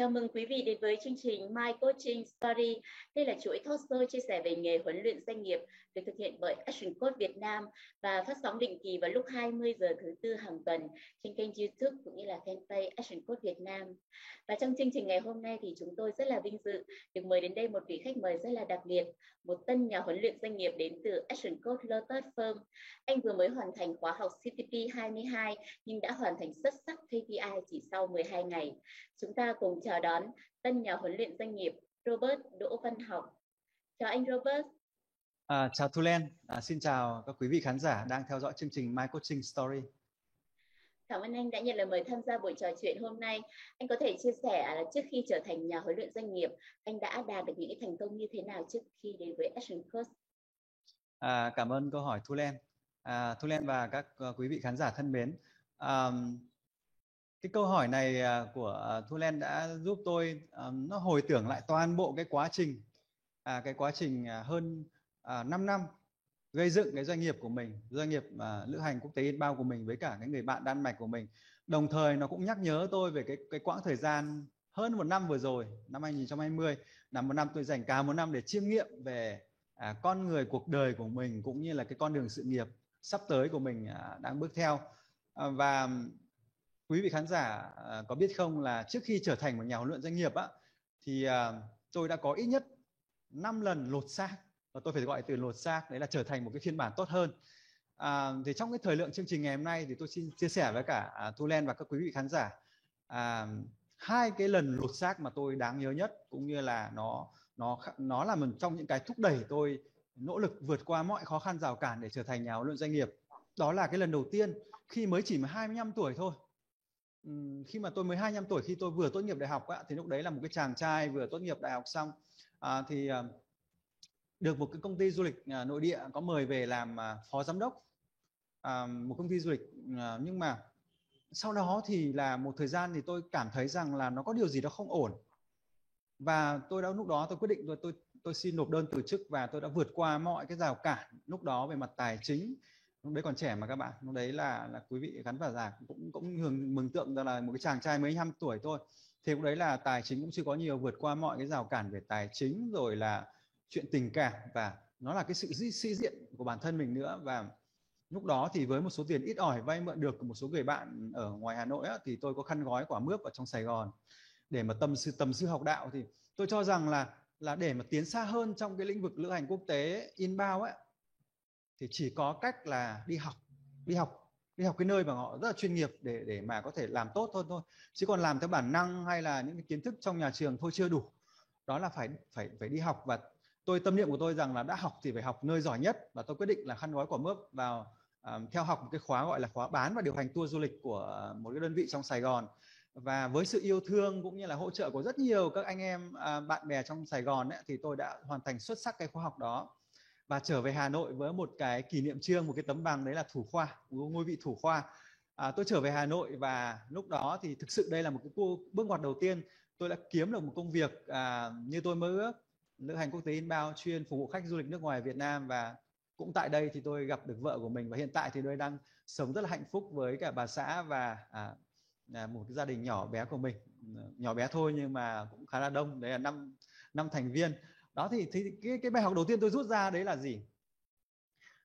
Chào mừng quý vị đến với chương trình My Coaching Story. Đây là chuỗi talk show chia sẻ về nghề huấn luyện doanh nghiệp được thực hiện bởi Action Coach Việt Nam và phát sóng định kỳ vào lúc 20 giờ thứ tư hàng tuần trên kênh YouTube cũng như là fanpage Action Coach Việt Nam. Và trong chương trình ngày hôm nay thì chúng tôi rất là vinh dự được mời đến đây một vị khách mời rất là đặc biệt, một tân nhà huấn luyện doanh nghiệp đến từ Action Coach Lotus Firm. Anh vừa mới hoàn thành khóa học CTP 22 nhưng đã hoàn thành xuất sắc KPI chỉ sau 12 ngày. Chúng ta cùng chào đón tân nhà huấn luyện doanh nghiệp Robert Đỗ Văn Học. Chào anh Robert. À, chào Thu Len, à, xin chào các quý vị khán giả đang theo dõi chương trình My Coaching Story. Cảm ơn anh đã nhận lời mời tham gia buổi trò chuyện hôm nay. Anh có thể chia sẻ là trước khi trở thành nhà huấn luyện doanh nghiệp, anh đã đạt được những thành công như thế nào trước khi đến với Action Coach? À, cảm ơn câu hỏi Thu Len. À, Thu Len và các uh, quý vị khán giả thân mến. Um, cái câu hỏi này à, của à, Thu Len đã giúp tôi à, nó hồi tưởng lại toàn bộ cái quá trình à, cái quá trình hơn à, 5 năm gây dựng cái doanh nghiệp của mình doanh nghiệp à, lữ hành quốc tế inbound của mình với cả cái người bạn Đan Mạch của mình. Đồng thời nó cũng nhắc nhớ tôi về cái cái quãng thời gian hơn một năm vừa rồi năm 2020 là một năm tôi dành cả một năm để chiêm nghiệm về à, con người cuộc đời của mình cũng như là cái con đường sự nghiệp sắp tới của mình à, đang bước theo. À, và quý vị khán giả à, có biết không là trước khi trở thành một nhà huấn luyện doanh nghiệp á thì à, tôi đã có ít nhất 5 lần lột xác. Và tôi phải gọi từ lột xác đấy là trở thành một cái phiên bản tốt hơn. À, thì trong cái thời lượng chương trình ngày hôm nay thì tôi xin chia sẻ với cả à, Thu Len và các quý vị khán giả à, hai cái lần lột xác mà tôi đáng nhớ nhất cũng như là nó nó nó là một trong những cái thúc đẩy tôi nỗ lực vượt qua mọi khó khăn rào cản để trở thành nhà huấn luyện doanh nghiệp. Đó là cái lần đầu tiên khi mới chỉ 25 tuổi thôi khi mà tôi mới 25 tuổi khi tôi vừa tốt nghiệp đại học á, thì lúc đấy là một cái chàng trai vừa tốt nghiệp đại học xong. À, thì à, được một cái công ty du lịch à, nội địa có mời về làm à, phó giám đốc à, một công ty du lịch à, nhưng mà sau đó thì là một thời gian thì tôi cảm thấy rằng là nó có điều gì đó không ổn. Và tôi đã lúc đó tôi quyết định tôi tôi tôi xin nộp đơn từ chức và tôi đã vượt qua mọi cái rào cản lúc đó về mặt tài chính lúc đấy còn trẻ mà các bạn. Lúc đấy là là quý vị gắn vào giả cũng cũng hưởng mừng tượng ra là một cái chàng trai mấy năm tuổi thôi. Thì lúc đấy là tài chính cũng chưa có nhiều vượt qua mọi cái rào cản về tài chính rồi là chuyện tình cảm. Và nó là cái sự sĩ diện của bản thân mình nữa. Và lúc đó thì với một số tiền ít ỏi vay mượn được của một số người bạn ở ngoài Hà Nội á, thì tôi có khăn gói quả mướp ở trong Sài Gòn để mà tâm sư tầm sư học đạo. Thì tôi cho rằng là là để mà tiến xa hơn trong cái lĩnh vực lữ hành quốc tế inbound ấy thì chỉ có cách là đi học đi học đi học cái nơi mà họ rất là chuyên nghiệp để để mà có thể làm tốt hơn thôi. Chứ còn làm theo bản năng hay là những cái kiến thức trong nhà trường thôi chưa đủ. Đó là phải phải phải đi học. Và tôi tâm niệm của tôi rằng là đã học thì phải học nơi giỏi nhất. Và tôi quyết định là khăn gói quả mướp vào um, theo học một cái khóa gọi là khóa bán và điều hành tour du lịch của một cái đơn vị trong Sài Gòn. Và với sự yêu thương cũng như là hỗ trợ của rất nhiều các anh em uh, bạn bè trong Sài Gòn ấy, thì tôi đã hoàn thành xuất sắc cái khóa học đó và trở về Hà Nội với một cái kỷ niệm trương một cái tấm bằng đấy là thủ khoa ngôi vị thủ khoa. À, tôi trở về Hà Nội và lúc đó thì thực sự đây là một cái bước ngoặt đầu tiên. Tôi đã kiếm được một công việc à, như tôi mơ ước lữ hành quốc tế inbound chuyên phục vụ khách du lịch nước ngoài Việt Nam. Và cũng tại đây thì tôi gặp được vợ của mình và hiện tại thì tôi đang sống rất là hạnh phúc với cả bà xã và à, là một cái gia đình nhỏ bé của mình. Nhỏ bé thôi nhưng mà cũng khá là đông đấy là năm năm thành viên đó thì, thì cái cái bài học đầu tiên tôi rút ra đấy là gì?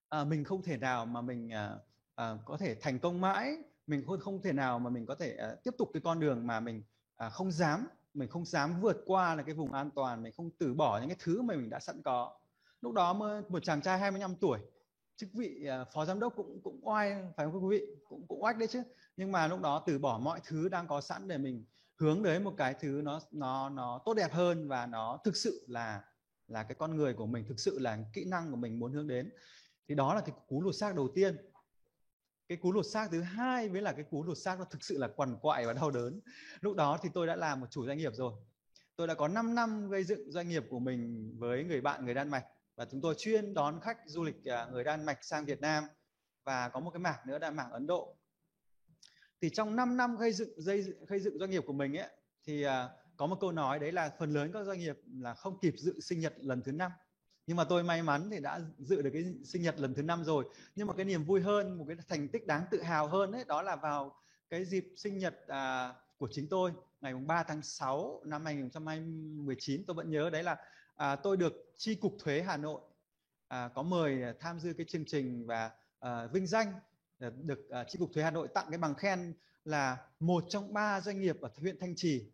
À, mình không thể nào mà mình à, à, có thể thành công mãi mình không không thể nào mà mình có thể à, tiếp tục cái con đường mà mình à, không dám mình không dám vượt qua là cái vùng an toàn mình không từ bỏ những cái thứ mà mình đã sẵn có. Lúc đó một chàng trai 25 tuổi chức vị à, phó giám đốc cũng cũng oai phải không quý vị? Cũng cũng oách đấy chứ. Nhưng mà lúc đó từ bỏ mọi thứ đang có sẵn để mình hướng đến một cái thứ nó nó nó tốt đẹp hơn và nó thực sự là là cái con người của mình, thực sự là kỹ năng của mình muốn hướng đến. Thì đó là cái cú lột xác đầu tiên. Cái cú lột xác thứ hai với là cái cú lột xác nó thực sự là quằn quại và đau đớn. Lúc đó thì tôi đã là một chủ doanh nghiệp rồi. Tôi đã có 5 năm gây dựng doanh nghiệp của mình với người bạn người Đan Mạch. Và chúng tôi chuyên đón khách du lịch à, người Đan Mạch sang Việt Nam và có một cái mảng nữa là mảng Ấn Độ. Thì trong 5 năm gây dựng, dây, gây dựng doanh nghiệp của mình ấy, thì à, có một câu nói đấy là phần lớn các doanh nghiệp là không kịp dự sinh nhật lần thứ năm. Nhưng mà tôi may mắn thì đã dự được cái sinh nhật lần thứ năm rồi. Nhưng mà cái niềm vui hơn một cái thành tích đáng tự hào hơn đấy đó là vào cái dịp sinh nhật à, của chính tôi ngày 3 tháng 6 năm 2019 tôi vẫn nhớ đấy là à, tôi được chi cục thuế Hà Nội à, có mời tham dự cái chương trình và à, vinh danh à, được à, chi cục thuế Hà Nội tặng cái bằng khen là một trong ba doanh nghiệp ở huyện Thanh Trì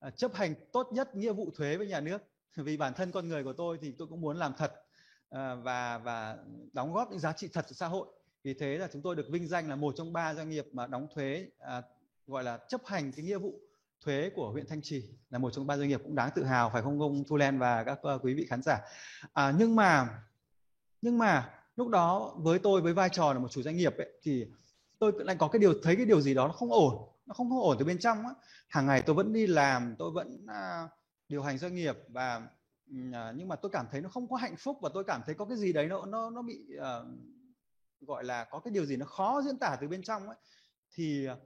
À, chấp hành tốt nhất nghĩa vụ thuế với nhà nước. Vì bản thân con người của tôi thì tôi cũng muốn làm thật à, và và đóng góp những giá trị thật cho xã hội. Vì thế là chúng tôi được vinh danh là một trong ba doanh nghiệp mà đóng thuế à, gọi là chấp hành cái nghĩa vụ thuế của huyện Thanh Trì là một trong ba doanh nghiệp cũng đáng tự hào phải không ông Thu Len và các uh, quý vị khán giả? À, nhưng mà nhưng mà lúc đó với tôi với vai trò là một chủ doanh nghiệp ấy, thì tôi lại có cái điều thấy cái điều gì đó nó không ổn nó không không ổn từ bên trong á. Hàng ngày tôi vẫn đi làm tôi vẫn uh, điều hành doanh nghiệp và uh, nhưng mà tôi cảm thấy nó không có hạnh phúc và tôi cảm thấy có cái gì đấy nó nó nó bị uh, gọi là có cái điều gì nó khó diễn tả từ bên trong ấy thì à,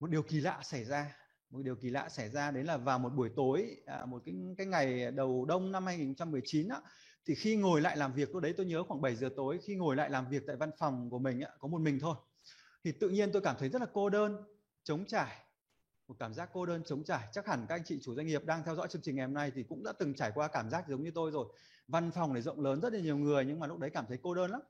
một điều kỳ lạ xảy ra một điều kỳ lạ xảy ra đấy là vào một buổi tối à, một cái cái ngày đầu đông năm 2019 á, thì khi ngồi lại làm việc lúc đấy tôi nhớ khoảng 7 giờ tối khi ngồi lại làm việc tại văn phòng của mình á, có một mình thôi thì tự nhiên tôi cảm thấy rất là cô đơn trống trải một cảm giác cô đơn trống trải. Chắc hẳn các anh chị chủ doanh nghiệp đang theo dõi chương trình ngày hôm nay thì cũng đã từng trải qua cảm giác giống như tôi rồi. Văn phòng này rộng lớn rất là nhiều người nhưng mà lúc đấy cảm thấy cô đơn lắm.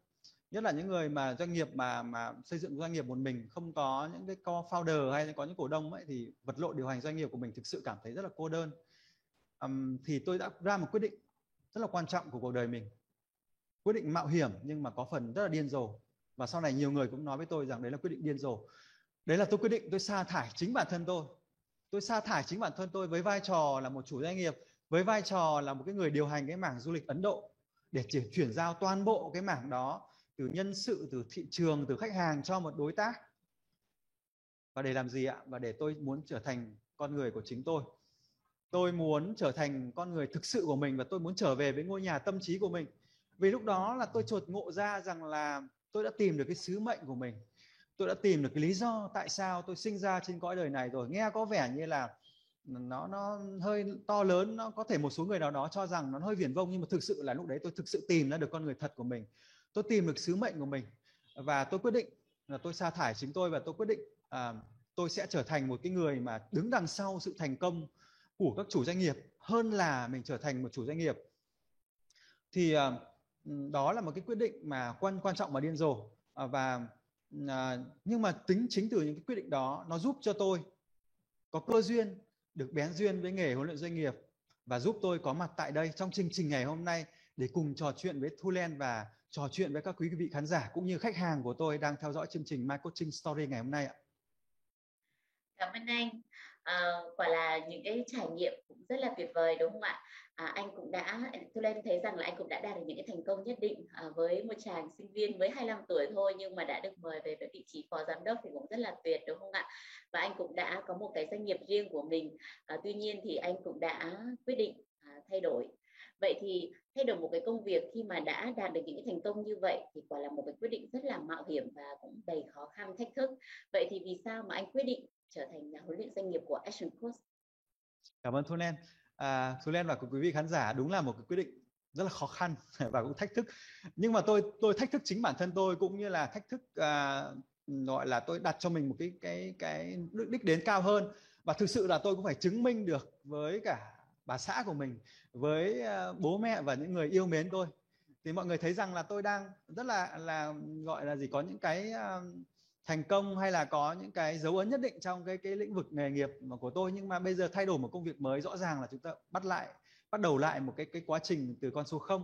Nhất là những người mà doanh nghiệp mà mà xây dựng doanh nghiệp một mình không có những cái co-founder hay có những cổ đông ấy thì vật lộn điều hành doanh nghiệp của mình thực sự cảm thấy rất là cô đơn. Um, thì tôi đã ra một quyết định rất là quan trọng của cuộc đời mình. Quyết định mạo hiểm nhưng mà có phần rất là điên rồ. Và sau này nhiều người cũng nói với tôi rằng đấy là quyết định điên rồ đấy là tôi quyết định tôi sa thải chính bản thân tôi. Tôi sa thải chính bản thân tôi với vai trò là một chủ doanh nghiệp, với vai trò là một cái người điều hành cái mảng du lịch Ấn Độ, để chỉ chuyển giao toàn bộ cái mảng đó từ nhân sự, từ thị trường, từ khách hàng cho một đối tác. Và để làm gì ạ? Và để tôi muốn trở thành con người của chính tôi. Tôi muốn trở thành con người thực sự của mình và tôi muốn trở về với ngôi nhà tâm trí của mình. Vì lúc đó là tôi chột ngộ ra rằng là tôi đã tìm được cái sứ mệnh của mình tôi đã tìm được cái lý do tại sao tôi sinh ra trên cõi đời này rồi. Nghe có vẻ như là nó nó hơi to lớn nó có thể một số người nào đó cho rằng nó hơi viển vông nhưng mà thực sự là lúc đấy tôi thực sự tìm ra được con người thật của mình. Tôi tìm được sứ mệnh của mình và tôi quyết định là tôi sa thải chính tôi và tôi quyết định à, tôi sẽ trở thành một cái người mà đứng đằng sau sự thành công của các chủ doanh nghiệp hơn là mình trở thành một chủ doanh nghiệp. Thì à, ừ, đó là một cái quyết định mà quan quan trọng mà điên rồ. À, và à, nhưng mà tính chính từ những cái quyết định đó nó giúp cho tôi có cơ duyên được bén duyên với nghề huấn luyện doanh nghiệp và giúp tôi có mặt tại đây trong chương trình ngày hôm nay để cùng trò chuyện với Thu Len và trò chuyện với các quý vị khán giả cũng như khách hàng của tôi đang theo dõi chương trình My Coaching Story ngày hôm nay ạ. Cảm ơn anh. À, quả là những cái trải nghiệm cũng rất là tuyệt vời đúng không ạ? À, anh cũng đã, tôi lên thấy rằng là anh cũng đã đạt được những cái thành công nhất định à, với một chàng sinh viên mới 25 tuổi thôi nhưng mà đã được mời về với vị trí phó giám đốc thì cũng rất là tuyệt đúng không ạ? Và anh cũng đã có một cái doanh nghiệp riêng của mình. À, tuy nhiên thì anh cũng đã quyết định à, thay đổi vậy thì thay đổi một cái công việc khi mà đã đạt được những cái thành công như vậy thì quả là một cái quyết định rất là mạo hiểm và cũng đầy khó khăn thách thức vậy thì vì sao mà anh quyết định trở thành nhà huấn luyện doanh nghiệp của Action Coach cảm ơn Thu Len à, Thu Len và quý vị khán giả đúng là một cái quyết định rất là khó khăn và cũng thách thức. Nhưng mà tôi tôi thách thức chính bản thân tôi cũng như là thách thức à, gọi là tôi đặt cho mình một cái cái cái đích đến cao hơn. Và thực sự là tôi cũng phải chứng minh được với cả bà xã của mình với à, bố mẹ và những người yêu mến tôi. Thì mọi người thấy rằng là tôi đang rất là là gọi là gì có những cái à, thành công hay là có những cái dấu ấn nhất định trong cái cái lĩnh vực nghề nghiệp mà của tôi? Nhưng mà bây giờ thay đổi một công việc mới rõ ràng là chúng ta bắt lại bắt đầu lại một cái cái quá trình từ con số không.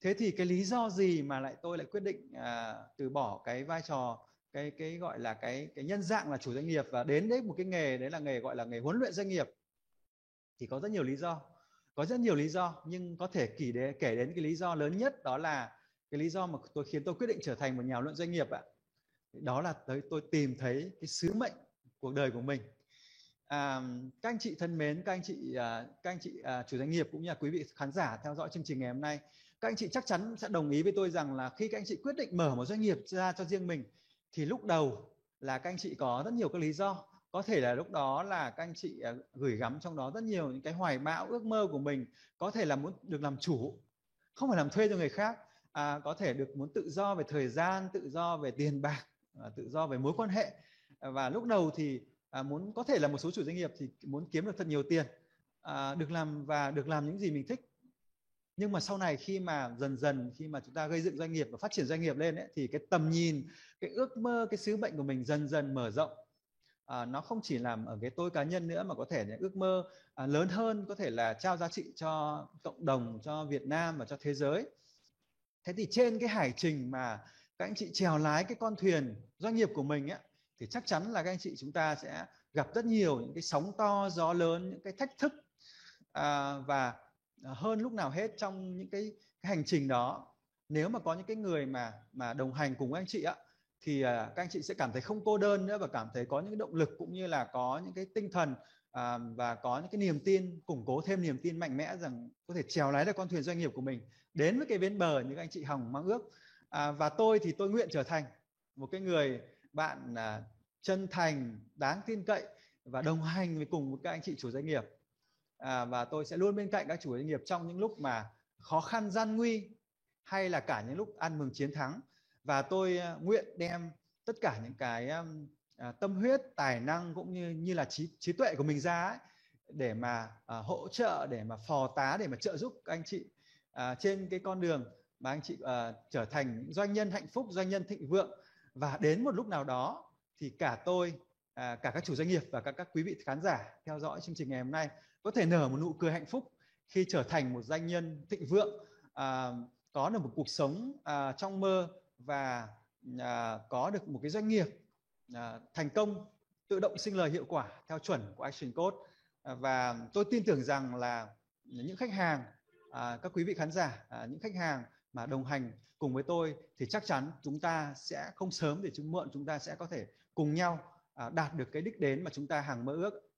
Thế thì cái lý do gì mà lại tôi lại quyết định à, từ bỏ cái vai trò cái cái gọi là cái cái nhân dạng là chủ doanh nghiệp và đến đấy một cái nghề đấy là nghề gọi là nghề huấn luyện doanh nghiệp? Thì có rất nhiều lý do có rất nhiều lý do nhưng có thể kể đến kể đến cái lý do lớn nhất đó là cái lý do mà tôi khiến tôi quyết định trở thành một nhà luận doanh nghiệp ạ đó là tới tôi tìm thấy cái sứ mệnh cuộc đời của mình. À, các anh chị thân mến các anh chị à, các anh chị à, chủ doanh nghiệp cũng như là quý vị khán giả theo dõi chương trình ngày hôm nay các anh chị chắc chắn sẽ đồng ý với tôi rằng là khi các anh chị quyết định mở một doanh nghiệp ra cho riêng mình thì lúc đầu là các anh chị có rất nhiều các lý do. Có thể là lúc đó là các anh chị à, gửi gắm trong đó rất nhiều những cái hoài bão ước mơ của mình. Có thể là muốn được làm chủ không phải làm thuê cho người khác à, có thể được muốn tự do về thời gian tự do về tiền bạc À, tự do về mối quan hệ. À, và lúc đầu thì à, muốn có thể là một số chủ doanh nghiệp thì muốn kiếm được thật nhiều tiền à, được làm và được làm những gì mình thích. Nhưng mà sau này khi mà dần dần khi mà chúng ta gây dựng doanh nghiệp và phát triển doanh nghiệp lên ấy, thì cái tầm nhìn cái ước mơ cái sứ mệnh của mình dần dần mở rộng. À, nó không chỉ làm ở cái tôi cá nhân nữa mà có thể những ước mơ à, lớn hơn có thể là trao giá trị cho cộng đồng cho Việt Nam và cho thế giới. Thế thì trên cái hải trình mà các anh chị chèo lái cái con thuyền doanh nghiệp của mình ấy, thì chắc chắn là các anh chị chúng ta sẽ gặp rất nhiều những cái sóng to gió lớn những cái thách thức à, và à, hơn lúc nào hết trong những cái, cái hành trình đó. Nếu mà có những cái người mà mà đồng hành cùng các anh chị ạ thì à, các anh chị sẽ cảm thấy không cô đơn nữa và cảm thấy có những cái động lực cũng như là có những cái tinh thần à, và có những cái niềm tin củng cố thêm niềm tin mạnh mẽ rằng có thể trèo lái được con thuyền doanh nghiệp của mình. Đến với cái bến bờ như các anh chị hồng mong ước à, và tôi thì tôi nguyện trở thành một cái người bạn à, chân thành đáng tin cậy và đồng hành với cùng với các anh chị chủ doanh nghiệp. À, và tôi sẽ luôn bên cạnh các chủ doanh nghiệp trong những lúc mà khó khăn gian nguy hay là cả những lúc ăn mừng chiến thắng. Và tôi à, nguyện đem tất cả những cái à, tâm huyết tài năng cũng như như là trí trí tuệ của mình ra ấy, để mà à, hỗ trợ để mà phò tá để mà trợ giúp các anh chị à, trên cái con đường mà anh chị uh, trở thành doanh nhân hạnh phúc doanh nhân thịnh vượng. Và đến một lúc nào đó thì cả tôi à, cả các chủ doanh nghiệp và các các quý vị khán giả theo dõi chương trình ngày hôm nay có thể nở một nụ cười hạnh phúc khi trở thành một doanh nhân thịnh vượng à, có được một cuộc sống à, trong mơ và à, có được một cái doanh nghiệp à, thành công tự động sinh lời hiệu quả theo chuẩn của Action Code. À, và tôi tin tưởng rằng là những khách hàng à, các quý vị khán giả à, những khách hàng mà đồng hành cùng với tôi thì chắc chắn chúng ta sẽ không sớm để chúng muộn chúng ta sẽ có thể cùng nhau à, đạt được cái đích đến mà chúng ta hàng mơ ước.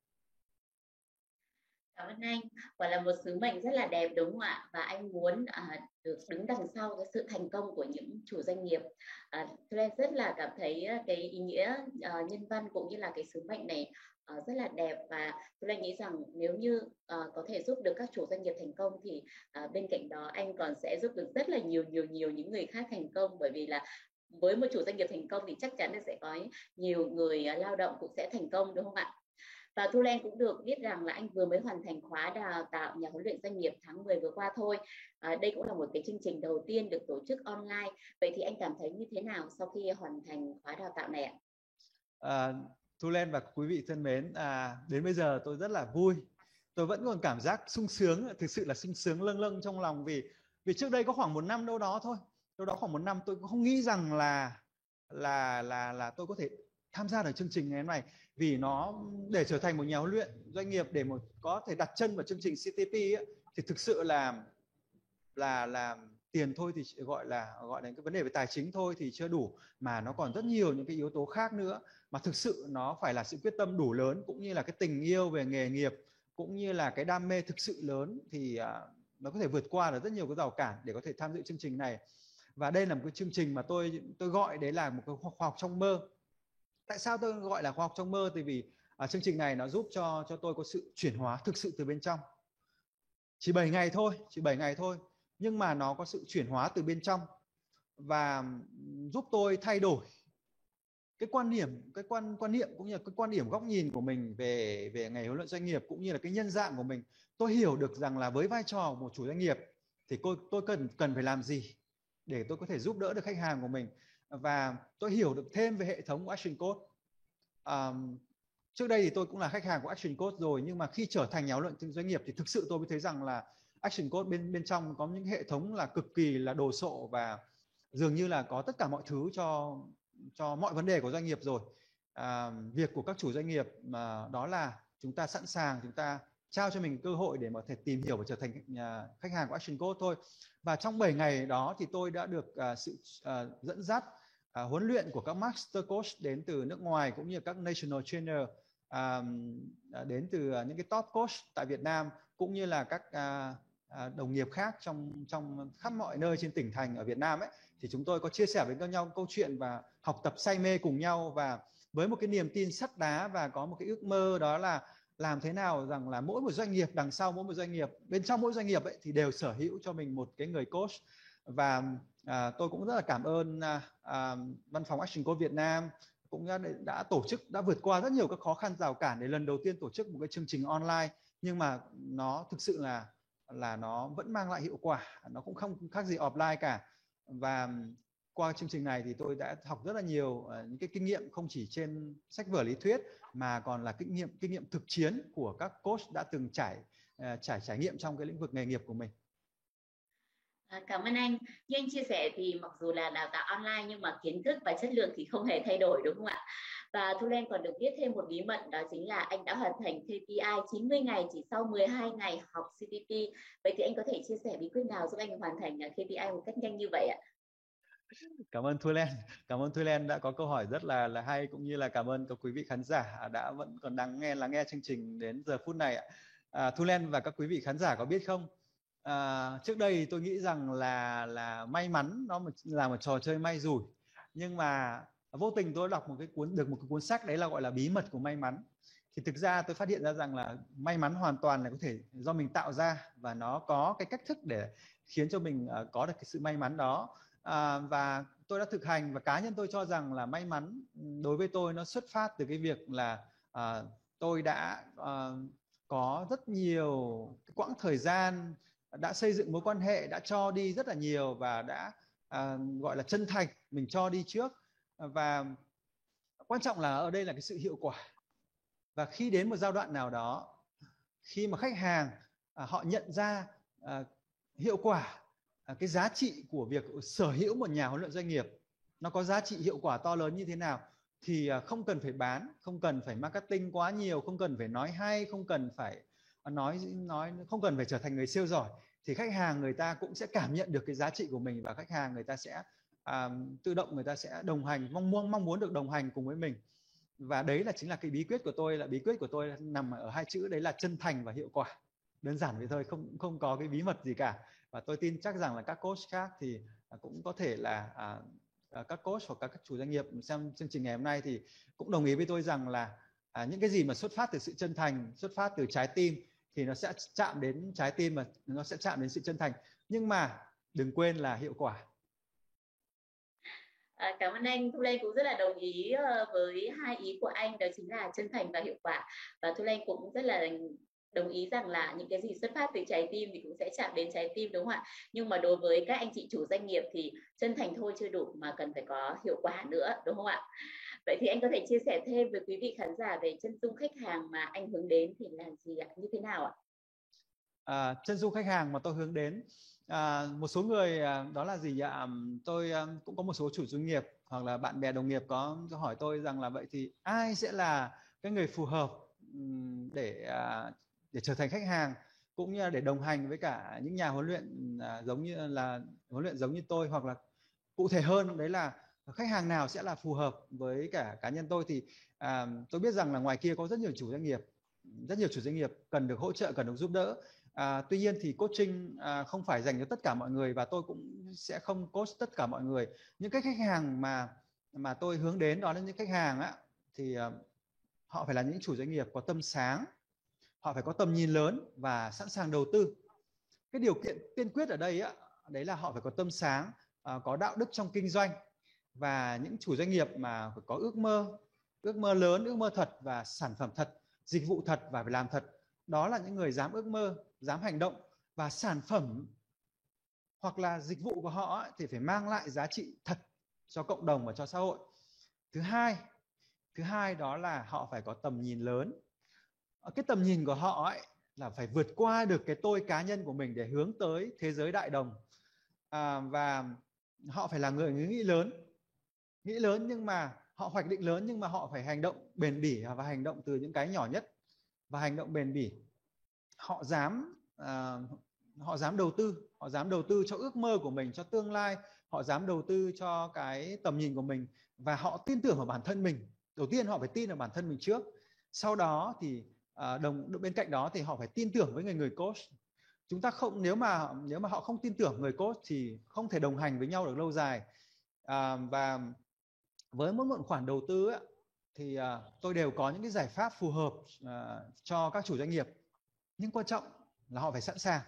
Cảm ơn anh. Quả là một sứ mệnh rất là đẹp đúng không ạ? Và anh muốn à, được đứng đằng sau cái sự thành công của những chủ doanh nghiệp. À, tôi rất là cảm thấy à, cái ý nghĩa à, nhân văn cũng như là cái sứ mệnh này à, rất là đẹp và tôi lại nghĩ rằng nếu như à, có thể giúp được các chủ doanh nghiệp thành công thì à, bên cạnh đó anh còn sẽ giúp được rất là nhiều nhiều nhiều những người khác thành công bởi vì là với một chủ doanh nghiệp thành công thì chắc chắn là sẽ có nhiều người à, lao động cũng sẽ thành công đúng không ạ? Và Thu Lan cũng được biết rằng là anh vừa mới hoàn thành khóa đào tạo nhà huấn luyện doanh nghiệp tháng 10 vừa qua thôi. À, đây cũng là một cái chương trình đầu tiên được tổ chức online. Vậy thì anh cảm thấy như thế nào sau khi hoàn thành khóa đào tạo này ạ? À, Thu Lan và quý vị thân mến à, đến bây giờ tôi rất là vui. Tôi vẫn còn cảm giác sung sướng thực sự là sung sướng lâng lâng trong lòng vì vì trước đây có khoảng một năm đâu đó thôi. Đâu đó khoảng một năm tôi cũng không nghĩ rằng là là là là tôi có thể tham gia được chương trình ngày hôm nay vì nó để trở thành một nhà huấn luyện doanh nghiệp để một có thể đặt chân vào chương trình CTP ấy, thì thực sự là là làm tiền thôi thì gọi là gọi là cái vấn đề về tài chính thôi thì chưa đủ mà nó còn rất nhiều những cái yếu tố khác nữa mà thực sự nó phải là sự quyết tâm đủ lớn cũng như là cái tình yêu về nghề nghiệp cũng như là cái đam mê thực sự lớn thì à, nó có thể vượt qua được rất nhiều cái rào cản để có thể tham dự chương trình này. Và đây là một cái chương trình mà tôi tôi gọi đấy là một cái khoa học trong mơ tại sao tôi gọi là khoa học trong mơ? Thì vì à, chương trình này nó giúp cho cho tôi có sự chuyển hóa thực sự từ bên trong. Chỉ 7 ngày thôi chỉ 7 ngày thôi nhưng mà nó có sự chuyển hóa từ bên trong và giúp tôi thay đổi cái quan điểm cái quan quan niệm cũng như là cái quan điểm góc nhìn của mình về về ngày huấn luyện doanh nghiệp cũng như là cái nhân dạng của mình. Tôi hiểu được rằng là với vai trò một chủ doanh nghiệp thì tôi tôi cần cần phải làm gì để tôi có thể giúp đỡ được khách hàng của mình và tôi hiểu được thêm về hệ thống của Action Code. Um, trước đây thì tôi cũng là khách hàng của Action Code rồi nhưng mà khi trở thành nhà luận doanh nghiệp thì thực sự tôi mới thấy rằng là Action Code bên bên trong có những hệ thống là cực kỳ là đồ sộ và dường như là có tất cả mọi thứ cho cho mọi vấn đề của doanh nghiệp rồi. À, việc của các chủ doanh nghiệp mà đó là chúng ta sẵn sàng chúng ta trao cho mình cơ hội để mà thể tìm hiểu và trở thành nhà khách hàng của Action Code thôi. Và trong 7 ngày đó thì tôi đã được uh, sự uh, dẫn dắt à, huấn luyện của các master coach đến từ nước ngoài cũng như các national trainer à, đến từ à, những cái top coach tại Việt Nam cũng như là các à, à, đồng nghiệp khác trong trong khắp mọi nơi trên tỉnh thành ở Việt Nam ấy thì chúng tôi có chia sẻ với nhau câu chuyện và học tập say mê cùng nhau và với một cái niềm tin sắt đá và có một cái ước mơ đó là làm thế nào rằng là mỗi một doanh nghiệp đằng sau mỗi một doanh nghiệp bên trong mỗi doanh nghiệp ấy thì đều sở hữu cho mình một cái người coach và à, tôi cũng rất là cảm ơn à, à, văn phòng Action Code Việt Nam cũng đã, đã tổ chức đã vượt qua rất nhiều các khó khăn rào cản để lần đầu tiên tổ chức một cái chương trình online nhưng mà nó thực sự là là nó vẫn mang lại hiệu quả nó cũng không khác gì offline cả và qua chương trình này thì tôi đã học rất là nhiều uh, những cái kinh nghiệm không chỉ trên sách vở lý thuyết mà còn là kinh nghiệm kinh nghiệm thực chiến của các coach đã từng trải uh, trải trải nghiệm trong cái lĩnh vực nghề nghiệp của mình. À, cảm ơn anh. Như anh chia sẻ thì mặc dù là đào tạo online nhưng mà kiến thức và chất lượng thì không hề thay đổi đúng không ạ? Và Thu Lan còn được biết thêm một bí mật đó chính là anh đã hoàn thành KPI 90 ngày chỉ sau 12 ngày học CPP. Vậy thì anh có thể chia sẻ bí quyết nào giúp anh hoàn thành à, KPI một cách nhanh như vậy ạ? cảm ơn Thu Len cảm ơn Thu Len đã có câu hỏi rất là là hay cũng như là cảm ơn các quý vị khán giả đã vẫn còn đang nghe lắng nghe chương trình đến giờ phút này ạ à, Thu Len và các quý vị khán giả có biết không à, trước đây tôi nghĩ rằng là là may mắn nó là một trò chơi may rủi. Nhưng mà vô tình tôi đọc một cái cuốn được một cái cuốn sách đấy là gọi là bí mật của may mắn. Thì thực ra tôi phát hiện ra rằng là may mắn hoàn toàn là có thể do mình tạo ra và nó có cái cách thức để khiến cho mình ờ, có được cái sự may mắn đó. À, và tôi đã thực hành và cá nhân tôi cho rằng là may mắn đối với tôi nó xuất phát từ cái việc là à, tôi đã à, có rất nhiều quãng thời gian đã xây dựng mối quan hệ đã cho đi rất là nhiều và đã à, gọi là chân thành mình cho đi trước. Và quan trọng là ở đây là cái sự hiệu quả. Và khi đến một giai đoạn nào đó khi mà khách hàng à, họ nhận ra à, hiệu quả À, cái giá trị của việc sở hữu một nhà huấn luyện doanh nghiệp nó có giá trị hiệu quả to lớn như thế nào thì à, không cần phải bán không cần phải marketing quá nhiều không cần phải nói hay không cần phải nói nói không cần phải trở thành người siêu giỏi thì khách hàng người ta cũng sẽ cảm nhận được cái giá trị của mình và khách hàng người ta sẽ à, tự động người ta sẽ đồng hành mong muốn mong muốn được đồng hành cùng với mình. Và đấy là chính là cái bí quyết của tôi là bí quyết của tôi nằm ở hai chữ đấy là chân thành và hiệu quả. Đơn giản vậy thôi không không có cái bí mật gì cả. Và tôi tin chắc rằng là các coach khác thì à, cũng có thể là à, à các coach hoặc các chủ doanh nghiệp xem chương trình ngày hôm nay thì cũng đồng ý với tôi rằng là à, những cái gì mà xuất phát từ sự chân thành xuất phát từ trái tim thì nó sẽ chạm đến trái tim và nó sẽ chạm đến sự chân thành. Nhưng mà đừng quên là hiệu quả. À, cảm ơn anh. Thu Lê cũng rất là đồng ý ờ, với hai ý của anh đó chính là chân thành và hiệu quả. Và Thu Lê cũng rất là đồng ý rằng là những cái gì xuất phát từ trái tim thì cũng sẽ chạm đến trái tim đúng không ạ? Nhưng mà đối với các anh chị chủ doanh nghiệp thì chân thành thôi chưa đủ mà cần phải có hiệu quả nữa đúng không ạ? Vậy thì anh có thể chia sẻ thêm với quý vị khán giả về chân dung khách hàng mà anh hướng đến thì là gì ạ? Như thế nào ạ? À, chân dung khách hàng mà tôi hướng đến à, một số người à, đó là gì ạ? Tôi à, cũng có một số chủ doanh nghiệp hoặc là bạn bè đồng nghiệp có hỏi tôi rằng là vậy thì ai sẽ là cái người phù hợp để à, để trở thành khách hàng cũng như là để đồng hành với cả những nhà huấn luyện à, giống như là huấn luyện giống như tôi hoặc là cụ thể hơn đấy là Ờ, khách hàng nào sẽ là phù hợp với cả cá nhân tôi thì à, tôi biết rằng là ngoài kia có rất nhiều chủ doanh nghiệp rất nhiều chủ doanh nghiệp cần được hỗ trợ cần được giúp đỡ. À, tuy nhiên thì coaching à, không phải dành cho tất cả mọi người và tôi cũng sẽ không coach tất cả mọi người. Những cái khách hàng mà mà tôi hướng đến đó là những khách hàng á thì à, họ phải là những chủ doanh nghiệp có tâm sáng họ phải có tầm nhìn lớn và sẵn sàng đầu tư. Cái điều kiện tiên quyết ở đây á đấy là họ phải có tâm sáng à, có đạo đức trong kinh doanh và những chủ doanh nghiệp mà phải có ước mơ ước mơ lớn ước mơ thật và sản phẩm thật dịch vụ thật và phải làm thật đó là những người dám ước mơ dám hành động. Và sản phẩm hoặc là dịch vụ của họ thì phải mang lại giá trị thật cho cộng đồng và cho xã hội. Thứ hai thứ hai đó là họ phải có tầm nhìn lớn. Ờ, cái tầm nhìn của họ ấy là phải vượt qua được cái tôi cá nhân của mình để hướng tới thế giới đại đồng. À, và họ phải là người nghĩ lớn nghĩ lớn nhưng mà họ hoạch định lớn nhưng mà họ phải hành động bền bỉ và hành động từ những cái nhỏ nhất và hành động bền bỉ. Họ dám uh, họ dám đầu tư họ dám đầu tư cho ước mơ của mình cho tương lai họ dám đầu tư cho cái tầm nhìn của mình và họ tin tưởng vào bản thân mình. Đầu tiên họ phải tin vào bản thân mình trước sau đó thì uh, đồng bên cạnh đó thì họ phải tin tưởng với người người coach. Chúng ta không nếu mà nếu mà họ không tin tưởng người coach thì không thể đồng hành với nhau được lâu dài. À, và với mỗi một khoản đầu tư ấy, thì à, tôi đều có những cái giải pháp phù hợp à, cho các chủ doanh nghiệp. Nhưng quan trọng là họ phải sẵn sàng.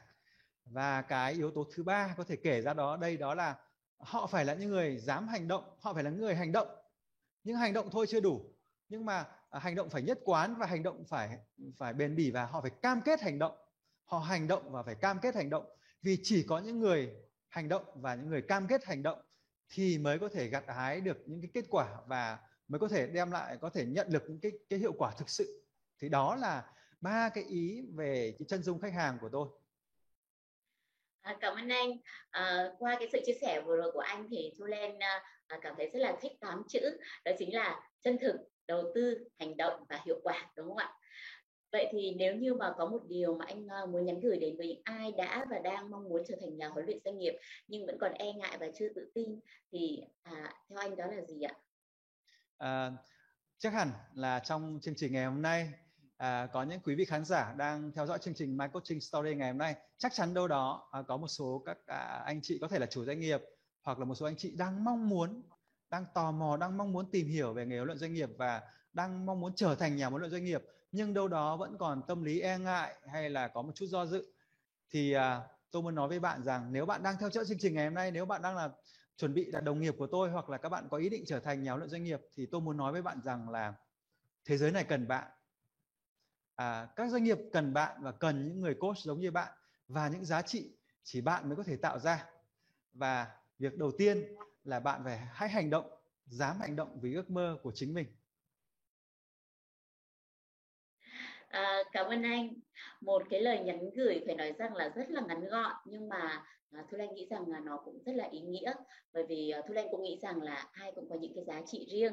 Và cái yếu tố thứ ba có thể kể ra đó đây đó là họ phải là những người dám hành động họ phải là người hành động. Nhưng hành động thôi chưa đủ nhưng mà à, hành động phải nhất quán và hành động phải phải bền bỉ và họ phải cam kết hành động. Họ hành động và phải cam kết hành động. Vì chỉ có những người hành động và những người cam kết hành động thì mới có thể gặt hái được những cái kết quả và mới có thể đem lại có thể nhận được những cái cái hiệu quả thực sự thì đó là ba cái ý về cái chân dung khách hàng của tôi À, cảm ơn anh. À, qua cái sự chia sẻ vừa rồi của anh thì Thu Lên à, à cảm thấy rất là thích tám chữ đó chính là chân thực, đầu tư, hành động và hiệu quả đúng không ạ? Vậy thì nếu như mà có một điều mà anh ờ, muốn nhắn gửi đến với những ai đã và đang mong muốn trở thành nhà huấn luyện doanh nghiệp nhưng vẫn còn e ngại và chưa tự tin thì à, theo anh đó là gì ạ? À, chắc hẳn là trong chương trình ngày hôm nay à, có những quý vị khán giả đang theo dõi chương trình My Coaching Story ngày hôm nay chắc chắn đâu đó à, có một số các à, anh chị có thể là chủ doanh nghiệp hoặc là một số anh chị đang mong muốn đang tò mò đang mong muốn tìm hiểu về nghề huấn luyện doanh nghiệp và đang mong muốn trở thành nhà huấn luyện doanh nghiệp nhưng đâu đó vẫn còn tâm lý e ngại hay là có một chút do dự. Thì à, tôi muốn nói với bạn rằng nếu bạn đang theo dõi chương trình ngày hôm nay nếu bạn đang là chuẩn bị là đồng nghiệp của tôi hoặc là các bạn có ý định trở thành nhà luận doanh nghiệp thì tôi muốn nói với bạn rằng là thế giới này cần bạn. À, các doanh nghiệp cần bạn và cần những người coach giống như bạn và những giá trị chỉ bạn mới có thể tạo ra. Và việc đầu tiên là bạn phải hãy hành động dám hành động vì ước mơ của chính mình. À, cảm ơn anh. Một cái lời nhắn gửi phải nói rằng là rất là ngắn gọn nhưng mà à, Thu Lan nghĩ rằng là nó cũng rất là ý nghĩa bởi vì à, Thu Lan cũng nghĩ rằng là ai cũng có những cái giá trị riêng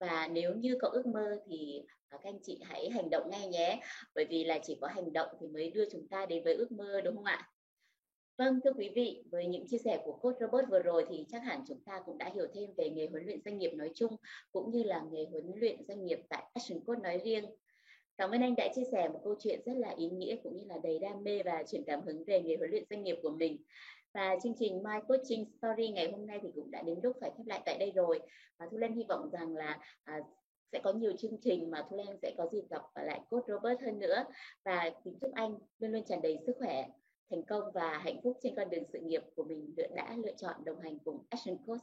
và nếu như có ước mơ thì à, các anh chị hãy hành động ngay nhé bởi vì là chỉ có hành động thì mới đưa chúng ta đến với ước mơ đúng không ạ? Vâng, thưa quý vị, với những chia sẻ của coach Robert vừa rồi thì chắc hẳn chúng ta cũng đã hiểu thêm về nghề huấn luyện doanh nghiệp nói chung cũng như là nghề huấn luyện doanh nghiệp tại Action Coach nói riêng. Cảm ơn anh đã chia sẻ một câu chuyện rất là ý nghĩa cũng như là đầy đam mê và truyền cảm hứng về nghề huấn luyện doanh nghiệp của mình. Và chương trình My Coaching Story ngày hôm nay thì cũng đã đến lúc phải khép lại tại đây rồi. Và Thu Lên hy vọng rằng là à, sẽ có nhiều chương trình mà Thu Lan sẽ có dịp gặp lại coach Robert hơn nữa và kính chúc anh luôn luôn tràn đầy sức khỏe, thành công và hạnh phúc trên con đường sự nghiệp của mình đã lựa chọn đồng hành cùng Action Coach.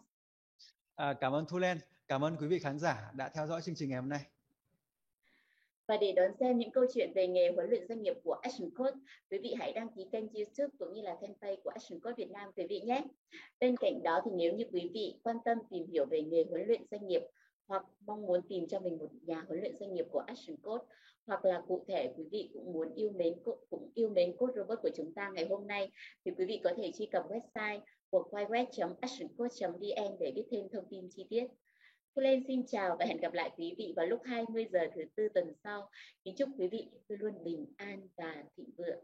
À, cảm ơn Thu Lan, cảm ơn quý vị khán giả đã theo dõi chương trình ngày hôm nay. Và để đón xem những câu chuyện về nghề huấn luyện doanh nghiệp của Action Code, quý vị hãy đăng ký kênh YouTube cũng như là fanpage của Action Code Việt Nam quý vị nhé. Bên cạnh đó thì nếu như quý vị quan tâm tìm hiểu về nghề huấn luyện doanh nghiệp hoặc mong muốn tìm cho mình một nhà huấn luyện doanh nghiệp của Action Code hoặc là cụ thể quý vị cũng muốn yêu mến cũng yêu mến Code robot của chúng ta ngày hôm nay thì quý vị có thể truy cập website của quayweb.actioncode.vn để biết thêm thông tin chi tiết. Thu lên xin chào và hẹn gặp lại quý vị vào lúc 20 giờ thứ tư tuần sau. Kính chúc quý vị luôn bình an và thịnh vượng.